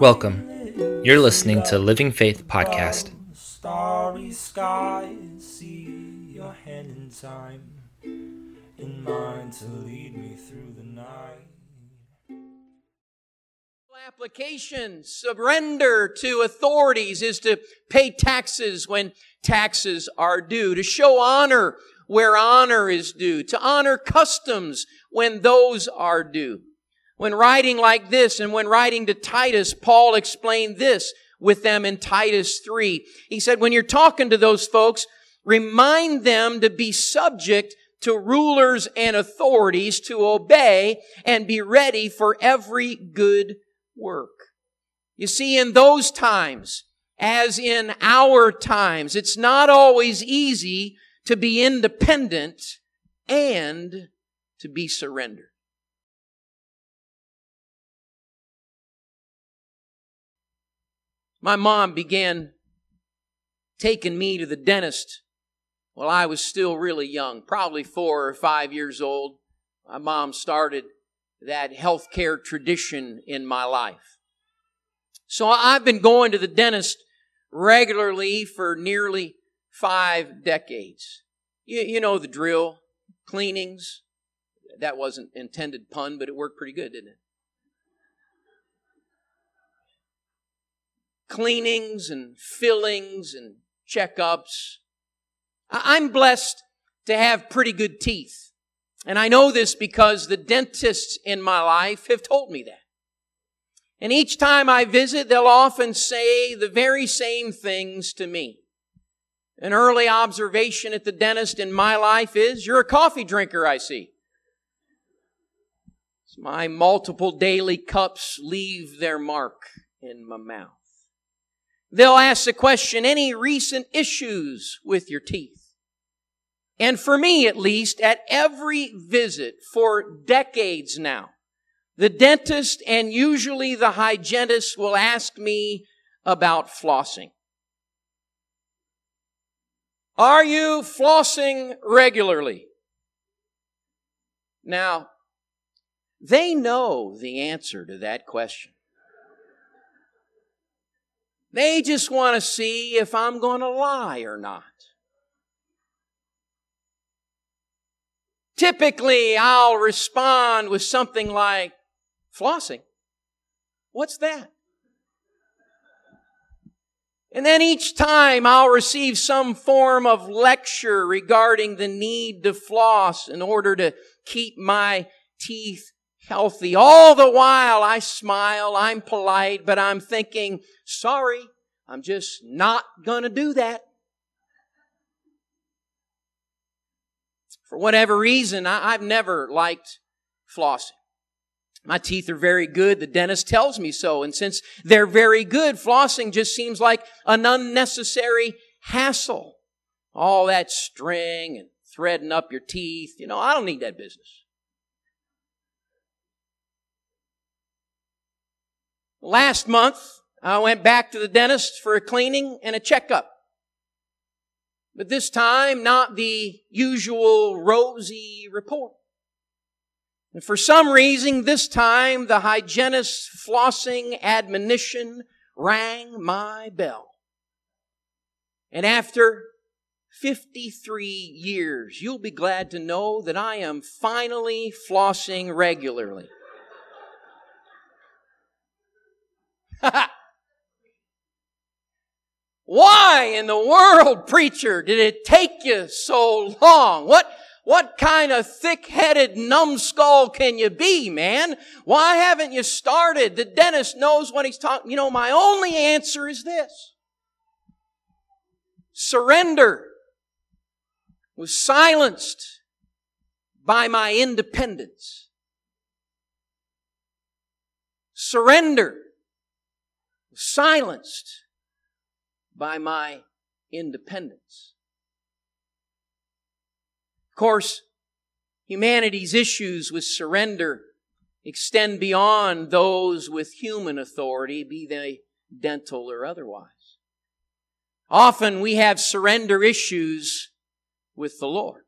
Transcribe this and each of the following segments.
Welcome. You're listening to Living Faith Podcast. Starry skies, see your hand in time, in mine to lead me through the night. Application, surrender to authorities is to pay taxes when taxes are due, to show honor where honor is due, to honor customs when those are due. When writing like this and when writing to Titus, Paul explained this with them in Titus 3. He said, when you're talking to those folks, remind them to be subject to rulers and authorities, to obey and be ready for every good work. You see, in those times, as in our times, it's not always easy to be independent and to be surrendered. My mom began taking me to the dentist while I was still really young, probably four or five years old. My mom started that healthcare tradition in my life. So I've been going to the dentist regularly for nearly five decades. You, you know the drill. Cleanings. That wasn't intended pun, but it worked pretty good, didn't it? Cleanings and fillings and checkups. I'm blessed to have pretty good teeth. And I know this because the dentists in my life have told me that. And each time I visit, they'll often say the very same things to me. An early observation at the dentist in my life is, you're a coffee drinker, I see. My multiple daily cups leave their mark in my mouth. They'll ask the question, any recent issues with your teeth? And for me, at least, at every visit for decades now, the dentist and usually the hygienist will ask me about flossing. Are you flossing regularly? Now, they know the answer to that question. They just want to see if I'm going to lie or not. Typically, I'll respond with something like, flossing. What's that? And then each time I'll receive some form of lecture regarding the need to floss in order to keep my teeth healthy. All the while I smile, I'm polite, but I'm thinking, sorry, I'm just not gonna do that. For whatever reason, I, have never liked flossing. My teeth are very good. The dentist tells me so. And since they're very good, flossing just seems like an unnecessary hassle. All that string and threading up your teeth. You know, I don't need that business. Last month, I went back to the dentist for a cleaning and a checkup. But this time, not the usual rosy report. And for some reason, this time, the hygienist's flossing admonition rang my bell. And after 53 years, you'll be glad to know that I am finally flossing regularly. Why in the world, preacher, did it take you so long? What, what kind of thick-headed numbskull can you be, man? Why haven't you started? The dentist knows what he's talking. You know, my only answer is this. Surrender was silenced by my independence. Surrender was silenced by my independence. Of course, humanity's issues with surrender extend beyond those with human authority, be they dental or otherwise. Often we have surrender issues with the Lord.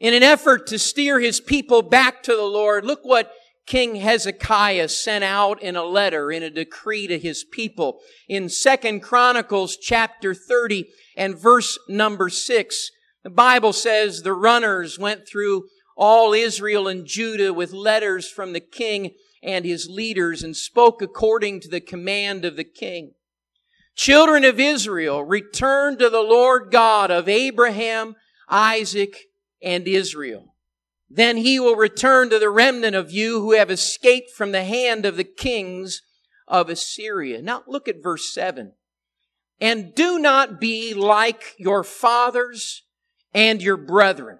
In an effort to steer his people back to the Lord, look what King Hezekiah sent out in a letter, in a decree to his people. In Second Chronicles chapter 30 and verse number 6, the Bible says the runners went through all Israel and Judah with letters from the king and his leaders and spoke according to the command of the king. Children of Israel, return to the Lord God of Abraham, Isaac, and Israel. Then he will return to the remnant of you who have escaped from the hand of the kings of Assyria. Now look at verse 7. And do not be like your fathers and your brethren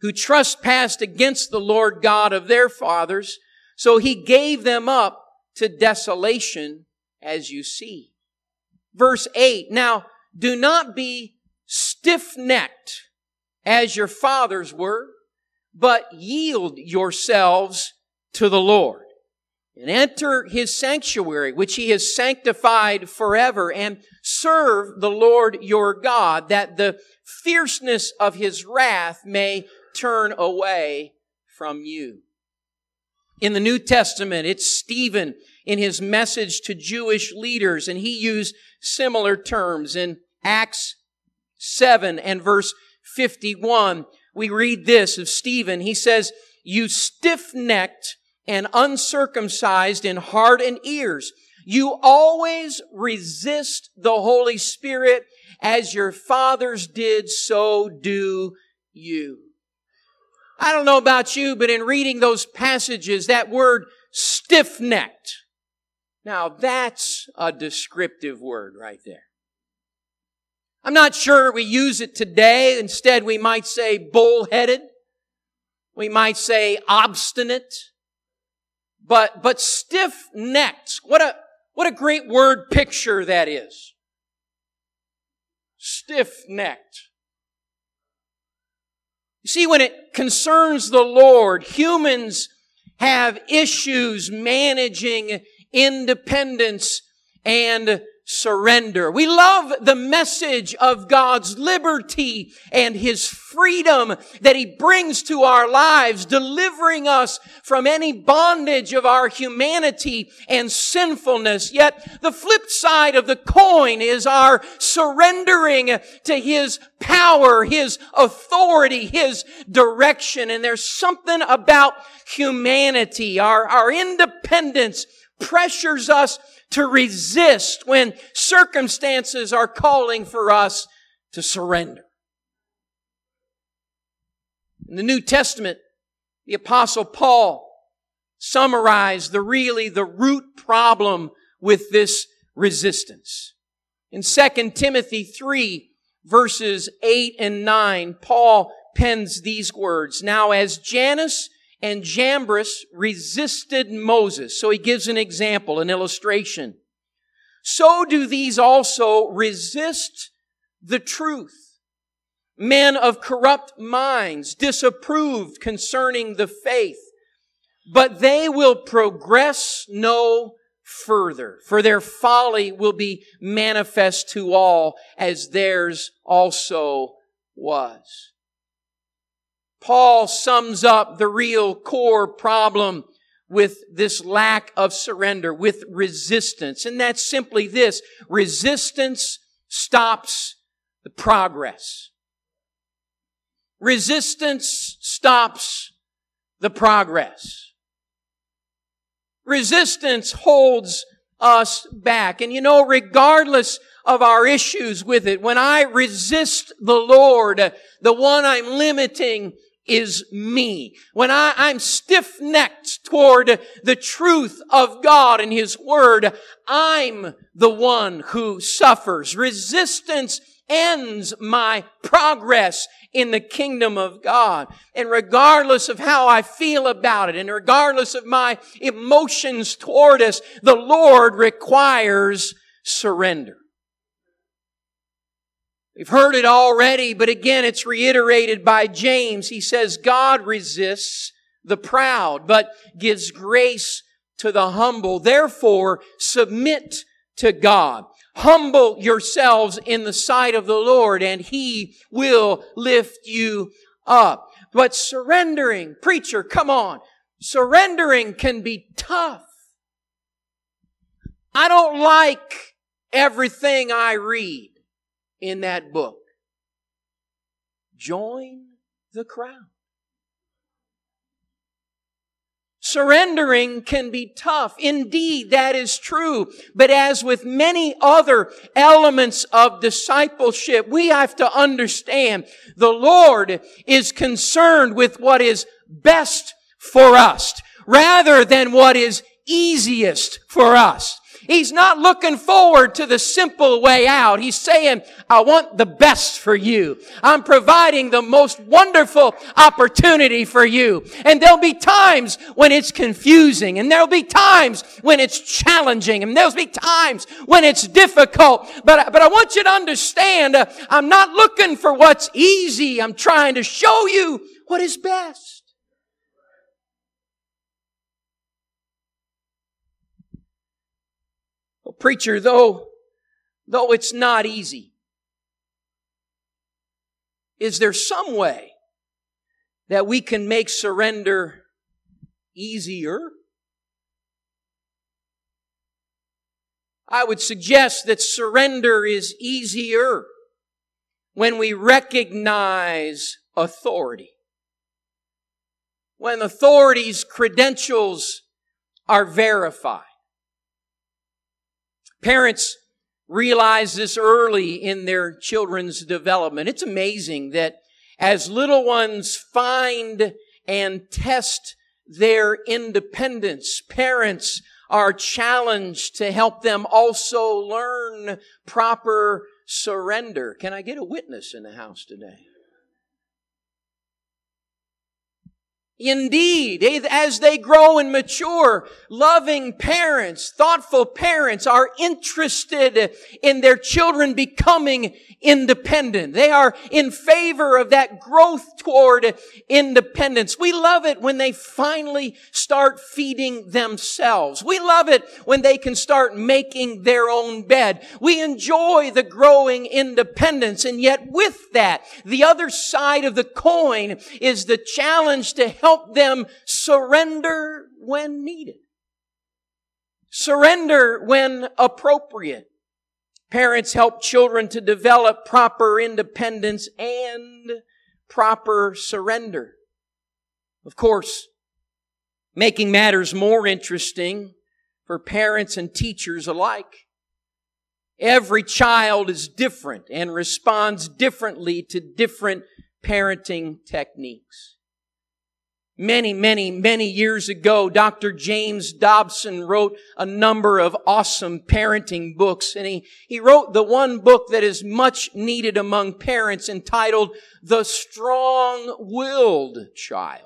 who trespassed against the Lord God of their fathers. So he gave them up to desolation as you see. Verse 8. Now do not be stiff-necked as your fathers were, but yield yourselves to the Lord and enter his sanctuary, which he has sanctified forever and serve the Lord your God that the fierceness of his wrath may turn away from you. In the New Testament, it's Stephen in his message to Jewish leaders, and he used similar terms in Acts 7 and verse 51. We read this of Stephen. He says, You stiff necked and uncircumcised in heart and ears. You always resist the Holy Spirit as your fathers did, so do you. I don't know about you, but in reading those passages, that word stiff necked, now that's a descriptive word right there. I'm not sure we use it today. Instead, we might say bullheaded. We might say obstinate. But, but stiff necked. What a, what a great word picture that is. Stiff necked. You see, when it concerns the Lord, humans have issues managing independence and surrender. We love the message of God's liberty and His freedom that He brings to our lives, delivering us from any bondage of our humanity and sinfulness. Yet the flip side of the coin is our surrendering to His power, His authority, His direction. And there's something about humanity, our, our independence pressures us to resist when circumstances are calling for us to surrender. In the New Testament, the apostle Paul summarized the really the root problem with this resistance. In 2 Timothy 3 verses 8 and 9, Paul pens these words. Now as Jannes and Jambres resisted Moses. So he gives an example, an illustration. So do these also resist the truth. Men of corrupt minds, disapproved concerning the faith, but they will progress no further, for their folly will be manifest to all as theirs also was. Paul sums up the real core problem with this lack of surrender, with resistance. And that's simply this. Resistance stops the progress. Resistance stops the progress. Resistance holds us back. And you know, regardless of our issues with it, when I resist the Lord, the one I'm limiting is me. When I, I'm stiff-necked toward the truth of God and His Word, I'm the one who suffers. Resistance ends my progress in the kingdom of God. And regardless of how I feel about it, and regardless of my emotions toward us, the Lord requires surrender. We've heard it already, but again, it's reiterated by James. He says, God resists the proud, but gives grace to the humble. Therefore, submit to God. Humble yourselves in the sight of the Lord, and He will lift you up. But surrendering, preacher, come on. Surrendering can be tough. I don't like everything I read in that book. Join the crowd. Surrendering can be tough. Indeed, that is true. But as with many other elements of discipleship, we have to understand the Lord is concerned with what is best for us rather than what is easiest for us. He's not looking forward to the simple way out. He's saying, I want the best for you. I'm providing the most wonderful opportunity for you. And there'll be times when it's confusing and there'll be times when it's challenging and there'll be times when it's difficult. But, but I want you to understand, uh, I'm not looking for what's easy. I'm trying to show you what is best. Preacher, though, though it's not easy, is there some way that we can make surrender easier? I would suggest that surrender is easier when we recognize authority. When authority's credentials are verified. Parents realize this early in their children's development. It's amazing that as little ones find and test their independence, parents are challenged to help them also learn proper surrender. Can I get a witness in the house today? Indeed, as they grow and mature, loving parents, thoughtful parents are interested in their children becoming independent. They are in favor of that growth toward independence. We love it when they finally start feeding themselves. We love it when they can start making their own bed. We enjoy the growing independence. And yet with that, the other side of the coin is the challenge to help them surrender when needed. Surrender when appropriate. Parents help children to develop proper independence and proper surrender. Of course, making matters more interesting for parents and teachers alike. Every child is different and responds differently to different parenting techniques. Many, many, many years ago, Dr. James Dobson wrote a number of awesome parenting books, and he, he wrote the one book that is much needed among parents entitled The Strong-Willed Child.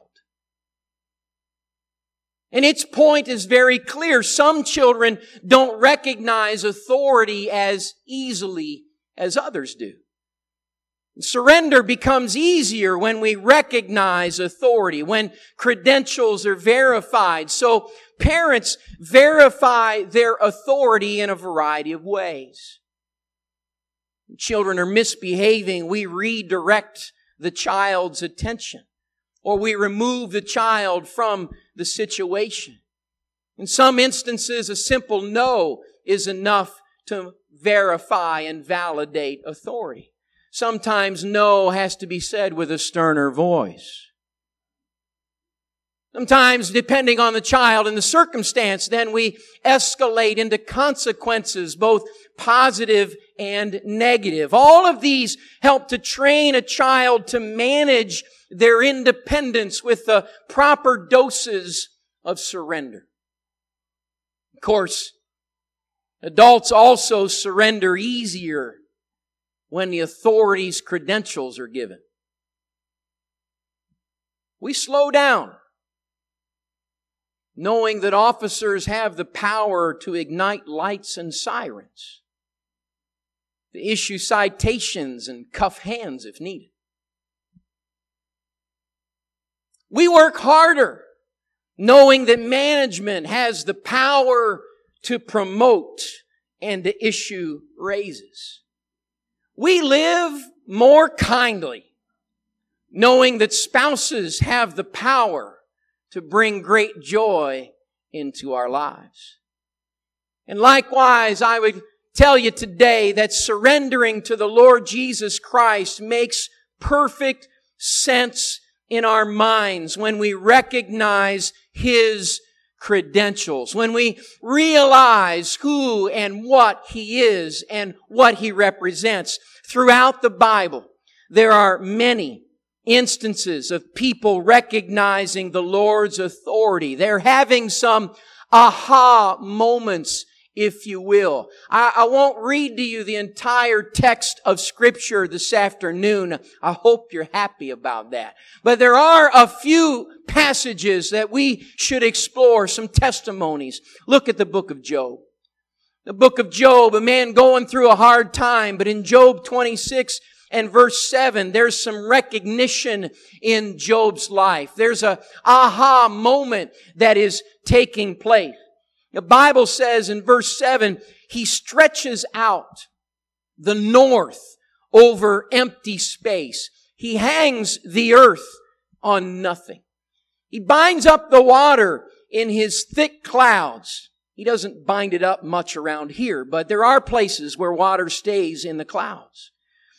And its point is very clear. Some children don't recognize authority as easily as others do. Surrender becomes easier when we recognize authority, when credentials are verified. So parents verify their authority in a variety of ways. Children are misbehaving, we redirect the child's attention, or we remove the child from the situation. In some instances, a simple no is enough to verify and validate authority. Sometimes no has to be said with a sterner voice. Sometimes, depending on the child and the circumstance, then we escalate into consequences, both positive and negative. All of these help to train a child to manage their independence with the proper doses of surrender. Of course, adults also surrender easier when the authority's credentials are given. We slow down, knowing that officers have the power to ignite lights and sirens, to issue citations and cuff hands if needed. We work harder, knowing that management has the power to promote and to issue raises. We live more kindly, knowing that spouses have the power to bring great joy into our lives. And likewise, I would tell you today that surrendering to the Lord Jesus Christ makes perfect sense in our minds when we recognize His credentials, when we realize who and what He is and what He represents. Throughout the Bible, there are many instances of people recognizing the Lord's authority. They're having some aha moments if you will. I, I, won't read to you the entire text of scripture this afternoon. I hope you're happy about that. But there are a few passages that we should explore, some testimonies. Look at the book of Job. The book of Job, a man going through a hard time, but in Job 26, and verse 7, there's some recognition in Job's life. There's a aha moment that is taking place. The Bible says in verse 7, he stretches out the north over empty space. He hangs the earth on nothing. He binds up the water in his thick clouds. He doesn't bind it up much around here, but there are places where water stays in the clouds.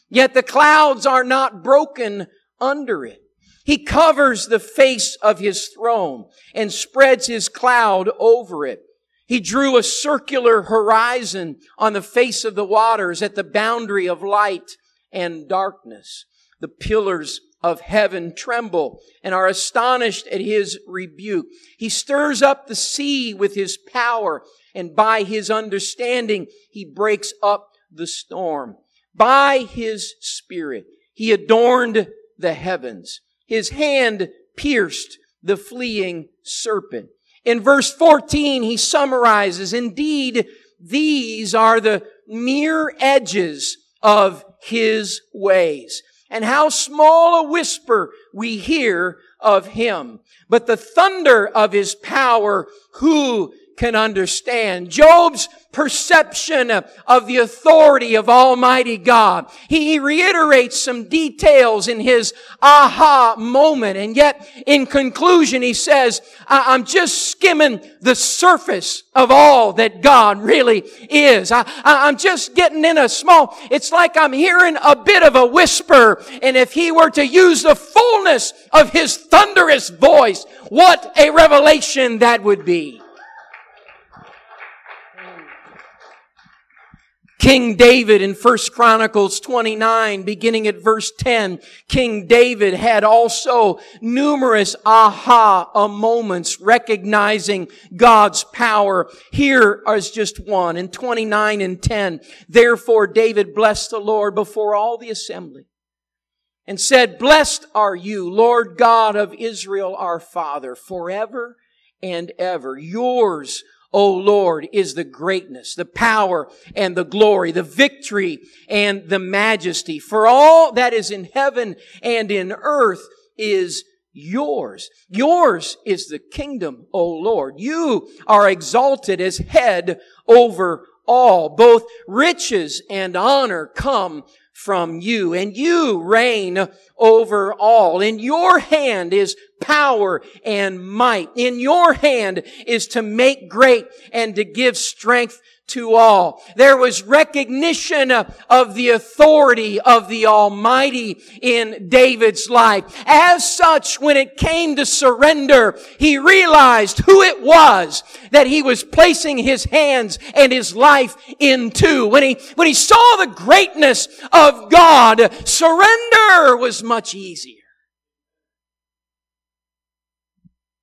Yet the clouds are not broken under it. He covers the face of his throne and spreads his cloud over it. He drew a circular horizon on the face of the waters at the boundary of light and darkness. The pillars of heaven tremble and are astonished at his rebuke. He stirs up the sea with his power and by his understanding he breaks up the storm. By his spirit he adorned the heavens. His hand pierced the fleeing serpent. In verse 14, he summarizes, indeed, these are the mere edges of his ways. And how small a whisper we hear of him. But the thunder of his power, who can understand. Job's perception of the authority of Almighty God. He reiterates some details in his aha moment. And yet, in conclusion, he says, I'm just skimming the surface of all that God really is. I, am just getting in a small, it's like I'm hearing a bit of a whisper. And if he were to use the fullness of his thunderous voice, what a revelation that would be. King David in 1 Chronicles 29, beginning at verse 10, King David had also numerous aha moments recognizing God's power. Here is just one in 29 and 10. Therefore David blessed the Lord before all the assembly and said, Blessed are you, Lord God of Israel, our Father, forever and ever. Yours O Lord, is the greatness, the power, and the glory, the victory, and the majesty. For all that is in heaven and in earth is yours. Yours is the kingdom, O Lord. You are exalted as head over all. Both riches and honor come from you, and you reign over all. In your hand is power and might. In your hand is to make great and to give strength to all. There was recognition of the authority of the Almighty in David's life. As such, when it came to surrender, he realized who it was that he was placing his hands and his life into. When he, when he saw the greatness of God, surrender was much easier.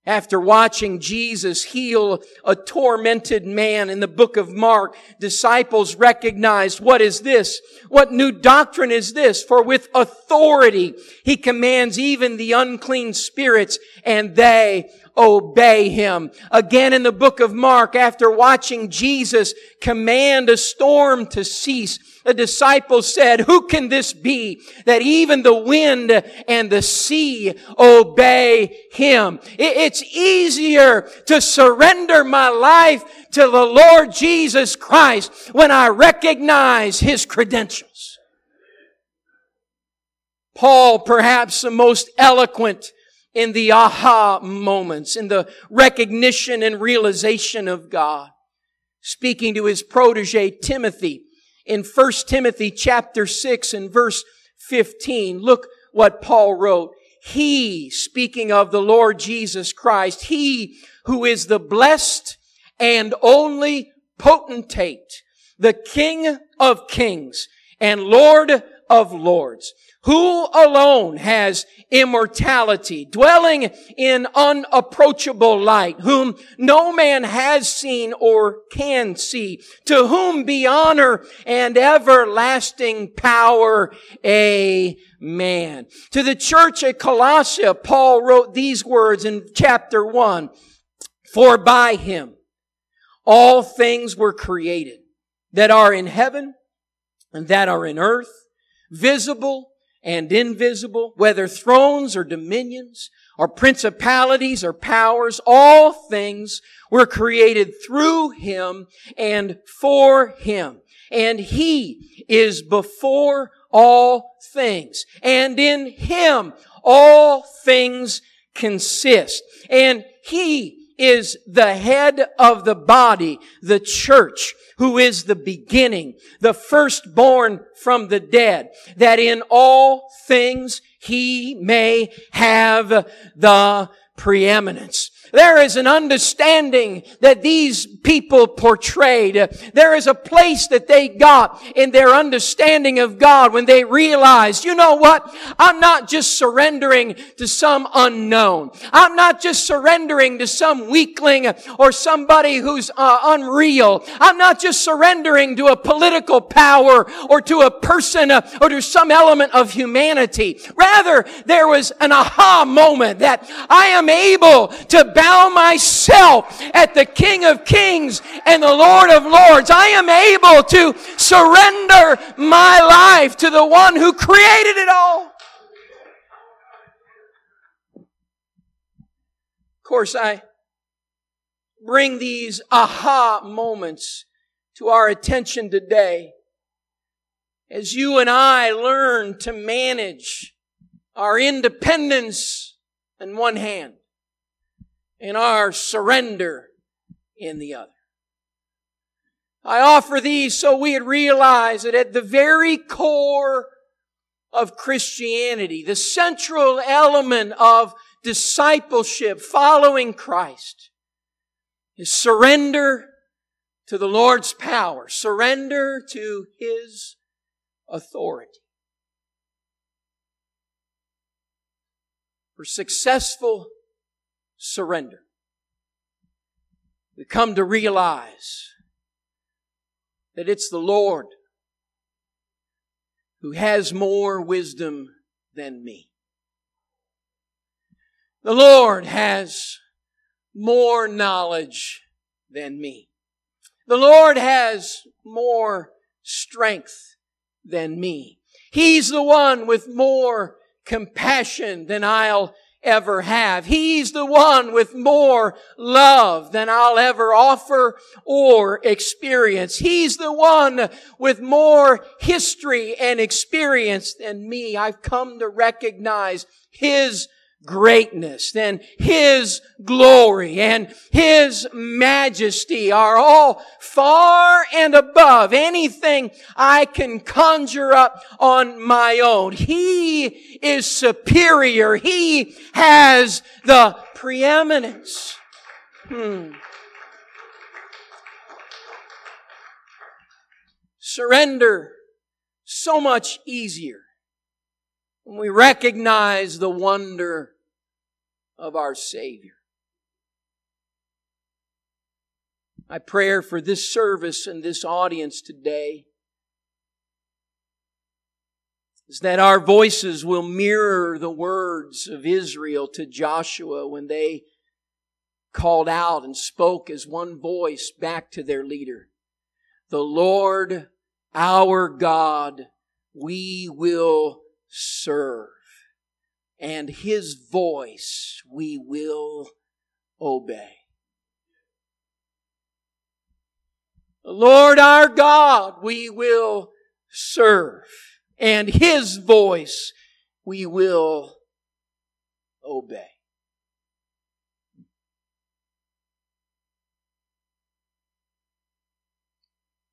After watching Jesus heal a tormented man in the book of Mark, disciples recognized, what is this? What new doctrine is this? For with authority, he commands even the unclean spirits and they obey him. Again in the book of Mark, after watching Jesus command a storm to cease, the disciples said, who can this be that even the wind and the sea obey him? It's easier to surrender my life to the Lord Jesus Christ when I recognize his credentials. Paul, perhaps the most eloquent in the aha moments, in the recognition and realization of God. Speaking to his protege Timothy in 1 Timothy chapter 6 and verse 15, look what Paul wrote. He, speaking of the Lord Jesus Christ, He who is the blessed and only potentate, the King of kings and Lord of lords, who alone has immortality, dwelling in unapproachable light, whom no man has seen or can see, to whom be honor and everlasting power. Amen. To the church at Colossia, Paul wrote these words in chapter one, for by him all things were created that are in heaven and that are in earth, visible and invisible, whether thrones or dominions or principalities or powers, all things were created through him and for him. And he is before all things. And in him all things consist. And he is the head of the body, the church, who is the beginning, the firstborn from the dead, that in all things he may have the preeminence. There is an understanding that these people portrayed. There is a place that they got in their understanding of God when they realized, you know what? I'm not just surrendering to some unknown. I'm not just surrendering to some weakling or somebody who's uh, unreal. I'm not just surrendering to a political power or to a person uh, or to some element of humanity. Rather, there was an aha moment that I am able to bow myself at the King of Kings and the Lord of Lords. I am able to surrender my life to the one who created it all. Of course, I bring these aha moments to our attention today as you and I learn to manage our independence in one hand and our surrender in the other. I offer these so we'd realize that at the very core of Christianity, the central element of discipleship, following Christ, is surrender to the Lord's power, surrender to His authority. For successful surrender. We come to realize that it's the Lord who has more wisdom than me. The Lord has more knowledge than me. The Lord has more strength than me. He's the one with more compassion than I'll ever have. He's the one with more love than I'll ever offer or experience. He's the one with more history and experience than me. I've come to recognize His greatness and His glory and His majesty are all far and above anything I can conjure up on my own. He is superior. He has the preeminence. Hmm. Surrender so much easier when we recognize the wonder of our Savior. My prayer for this service and this audience today is that our voices will mirror the words of Israel to Joshua when they called out and spoke as one voice back to their leader. The Lord our God we will serve, and his voice we will obey. The Lord our God we will serve, and his voice we will obey.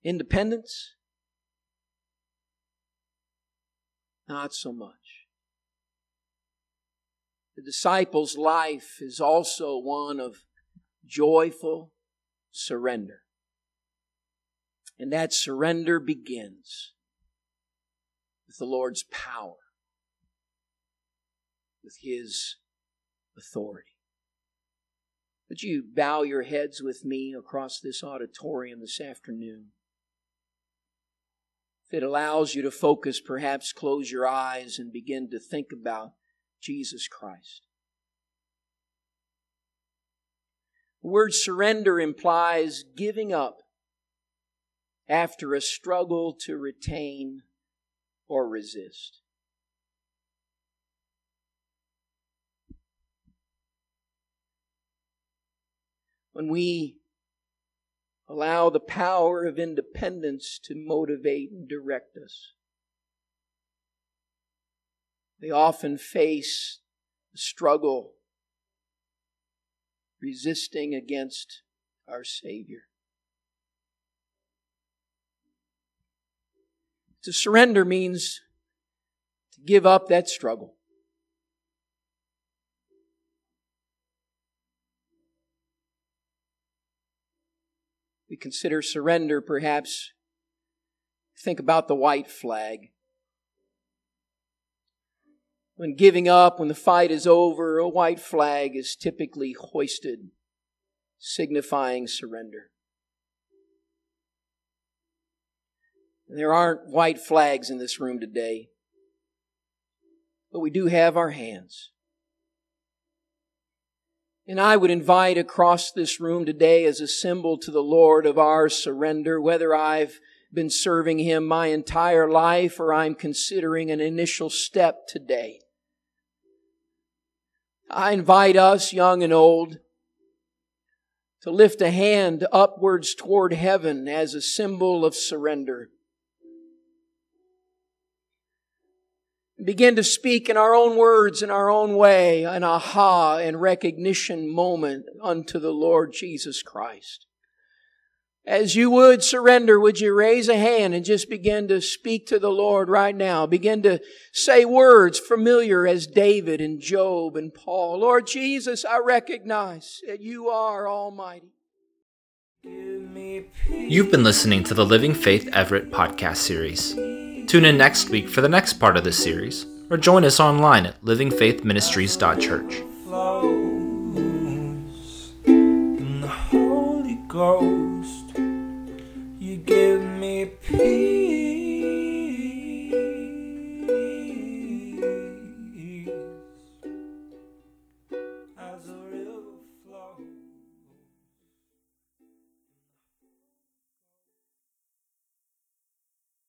Independence? Not so much. The disciples' life is also one of joyful surrender. And that surrender begins with the Lord's power, with His authority. Would you bow your heads with me across this auditorium this afternoon? If it allows you to focus, perhaps close your eyes and begin to think about Jesus Christ. The word surrender implies giving up after a struggle to retain or resist. When we allow the power of independence to motivate and direct us, they often face the struggle resisting against our Savior. To surrender means to give up that struggle. Consider surrender perhaps, think about the white flag. When giving up, when the fight is over, a white flag is typically hoisted, signifying surrender. There aren't white flags in this room today, but we do have our hands. And I would invite across this room today as a symbol to the Lord of our surrender, whether I've been serving Him my entire life or I'm considering an initial step today. I invite us, young and old, to lift a hand upwards toward heaven as a symbol of surrender. Begin to speak in our own words, in our own way, an aha and recognition moment unto the Lord Jesus Christ. As you would surrender, would you raise a hand and just begin to speak to the Lord right now? Begin to say words familiar as David and Job and Paul. Lord Jesus, I recognize that you are almighty. You've been listening to the Living Faith Everett podcast series. Tune in next week for the next part of this series, or join us online at livingfaithministries.church. Ghost, you give me peace.